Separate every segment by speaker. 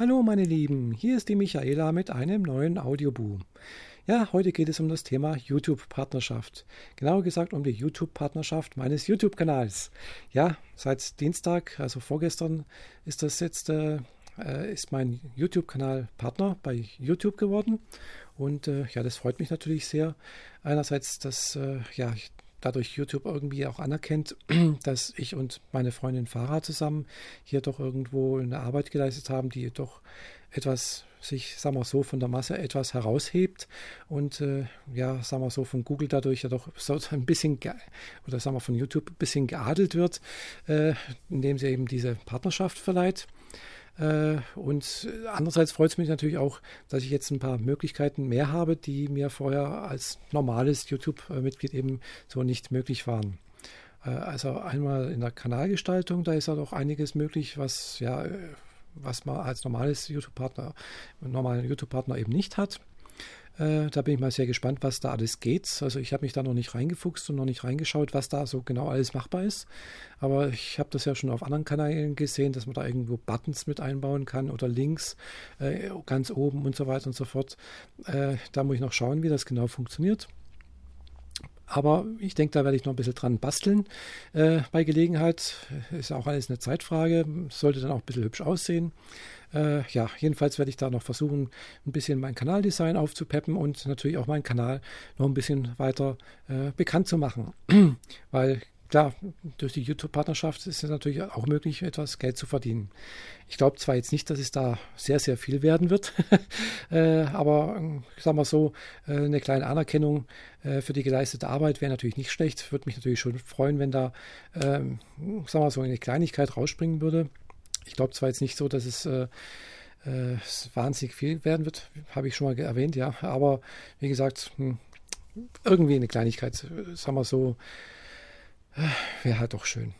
Speaker 1: Hallo meine Lieben, hier ist die Michaela mit einem neuen Audioboom. Ja, heute geht es um das Thema YouTube-Partnerschaft. Genauer gesagt um die YouTube-Partnerschaft meines YouTube-Kanals. Ja, seit Dienstag, also vorgestern, ist das jetzt äh, äh ist mein YouTube-Kanal Partner bei YouTube geworden. Und äh, ja, das freut mich natürlich sehr. Einerseits, dass äh, ja, dadurch YouTube irgendwie auch anerkennt, dass ich und meine Freundin Farah zusammen hier doch irgendwo eine Arbeit geleistet haben, die doch etwas sich, sagen wir so, von der Masse etwas heraushebt und äh, ja, sagen wir so, von Google dadurch ja doch so ein bisschen, oder sagen wir von YouTube ein bisschen geadelt wird, äh, indem sie eben diese Partnerschaft verleiht. Äh, und andererseits freut es mich natürlich auch, dass ich jetzt ein paar Möglichkeiten mehr habe, die mir vorher als normales YouTube-Mitglied eben so nicht möglich waren. Äh, also einmal in der Kanalgestaltung, da ist halt auch einiges möglich, was ja, äh, was man als normales YouTube-Partner, normalen YouTube-Partner eben nicht hat. Äh, da bin ich mal sehr gespannt, was da alles geht. Also ich habe mich da noch nicht reingefuchst und noch nicht reingeschaut, was da so genau alles machbar ist. Aber ich habe das ja schon auf anderen Kanälen gesehen, dass man da irgendwo Buttons mit einbauen kann oder Links äh, ganz oben und so weiter und so fort. Äh, da muss ich noch schauen, wie das genau funktioniert. Aber ich denke, da werde ich noch ein bisschen dran basteln äh, bei Gelegenheit. Ist auch alles eine Zeitfrage. Sollte dann auch ein bisschen hübsch aussehen. Äh, ja, jedenfalls werde ich da noch versuchen, ein bisschen mein Kanaldesign aufzupeppen und natürlich auch meinen Kanal noch ein bisschen weiter äh, bekannt zu machen. Weil klar, durch die YouTube-Partnerschaft ist es natürlich auch möglich, etwas Geld zu verdienen. Ich glaube zwar jetzt nicht, dass es da sehr, sehr viel werden wird, äh, aber äh, sagen wir so, äh, eine kleine Anerkennung äh, für die geleistete Arbeit wäre natürlich nicht schlecht. Würde mich natürlich schon freuen, wenn da, ähm, sagen wir so, eine Kleinigkeit rausspringen würde. Ich glaube zwar jetzt nicht so, dass es äh, äh, wahnsinnig viel werden wird, habe ich schon mal erwähnt, ja, aber wie gesagt, hm, irgendwie eine Kleinigkeit, sagen wir so, Wäre halt doch schön.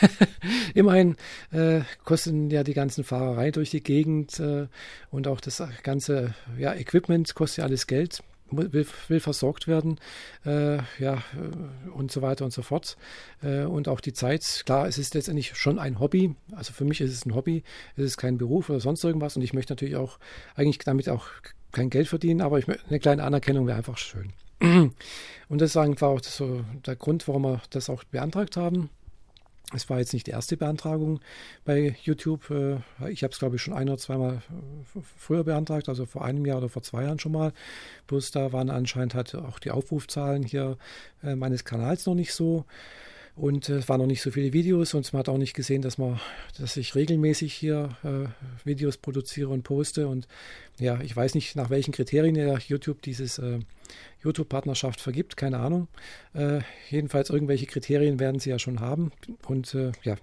Speaker 1: Immerhin äh, kosten ja die ganzen Fahrerei durch die Gegend äh, und auch das ganze ja, Equipment kostet ja alles Geld, will, will versorgt werden, äh, ja, äh, und so weiter und so fort. Äh, und auch die Zeit, klar, es ist letztendlich schon ein Hobby. Also für mich ist es ein Hobby, es ist kein Beruf oder sonst irgendwas und ich möchte natürlich auch eigentlich damit auch kein Geld verdienen, aber ich, eine kleine Anerkennung wäre einfach schön. Und das einfach auch so der Grund, warum wir das auch beantragt haben. Es war jetzt nicht die erste Beantragung bei YouTube. Äh, ich habe es, glaube ich, schon ein oder zweimal äh, früher beantragt, also vor einem Jahr oder vor zwei Jahren schon mal. Bloß da waren anscheinend halt auch die Aufrufzahlen hier äh, meines Kanals noch nicht so. Und es waren noch nicht so viele Videos und man hat auch nicht gesehen, dass man, dass ich regelmäßig hier äh, Videos produziere und poste. Und ja, ich weiß nicht, nach welchen Kriterien der YouTube dieses äh, YouTube-Partnerschaft vergibt, keine Ahnung. Äh, jedenfalls irgendwelche Kriterien werden sie ja schon haben. Und äh, ja,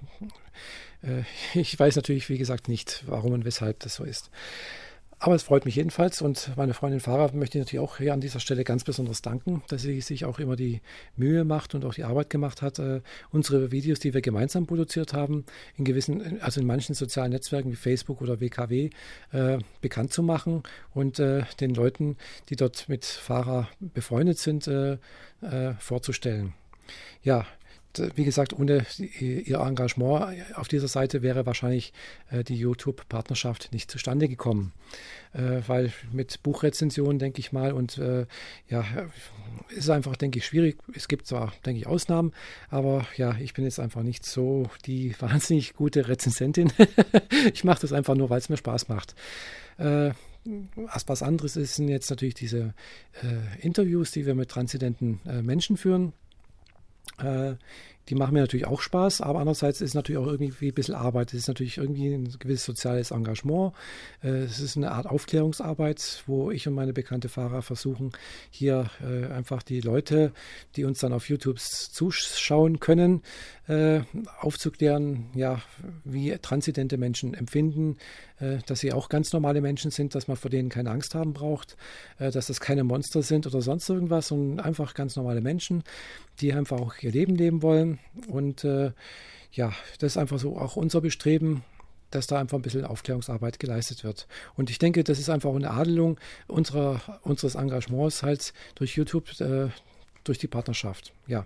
Speaker 1: äh, ich weiß natürlich, wie gesagt, nicht, warum und weshalb das so ist. Aber es freut mich jedenfalls und meine Freundin Farah möchte ich natürlich auch hier an dieser Stelle ganz besonders danken, dass sie sich auch immer die Mühe macht und auch die Arbeit gemacht hat, äh, unsere Videos, die wir gemeinsam produziert haben, in gewissen, also in manchen sozialen Netzwerken wie Facebook oder WKW äh, bekannt zu machen und äh, den Leuten, die dort mit Farah befreundet sind, äh, äh, vorzustellen. Ja, wie gesagt, ohne ihr Engagement auf dieser Seite wäre wahrscheinlich äh, die YouTube-Partnerschaft nicht zustande gekommen. Äh, weil mit Buchrezensionen, denke ich mal, und äh, ja, ist einfach, denke ich, schwierig. Es gibt zwar, denke ich, Ausnahmen, aber ja, ich bin jetzt einfach nicht so die wahnsinnig gute Rezensentin. ich mache das einfach nur, weil es mir Spaß macht. was anderes sind jetzt natürlich diese Interviews, die wir mit transzendenten Menschen führen. uh, die machen mir natürlich auch Spaß, aber andererseits ist es natürlich auch irgendwie ein bisschen Arbeit. Es ist natürlich irgendwie ein gewisses soziales Engagement. Äh, es ist eine Art Aufklärungsarbeit, wo ich und meine bekannte Fahrer versuchen, hier äh, einfach die Leute, die uns dann auf YouTube zuschauen können, äh, aufzuklären, ja, wie transidente Menschen empfinden, dass sie auch ganz normale Menschen sind, dass man vor denen keine Angst haben braucht, dass das keine Monster sind oder sonst irgendwas, sondern einfach ganz normale Menschen, die einfach auch ihr Leben leben wollen und äh, ja, das ist einfach so auch unser Bestreben, dass da einfach ein bisschen Aufklärungsarbeit geleistet wird. Und ich denke, das ist einfach eine Adelung unserer, unseres Engagements halt durch YouTube, äh, durch die Partnerschaft. Ja.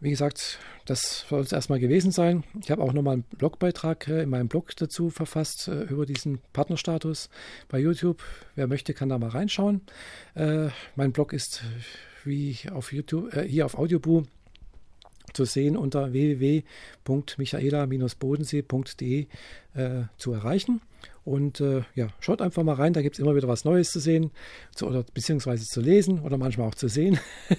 Speaker 1: wie gesagt, das soll es erstmal gewesen sein. Ich habe auch nochmal einen Blogbeitrag in meinem Blog dazu verfasst über diesen Partnerstatus bei YouTube. Wer möchte, kann da mal reinschauen. Mein Blog ist wie auf YouTube, hier auf Audioboo zu sehen unter www.michaela-bodensee.de äh, zu erreichen. Und äh, ja, schaut einfach mal rein, da gibt es immer wieder was Neues zu sehen zu, oder beziehungsweise zu lesen oder manchmal auch zu sehen.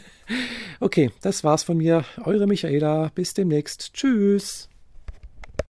Speaker 1: okay, das war's von mir. Eure Michaela. Bis demnächst. Tschüss.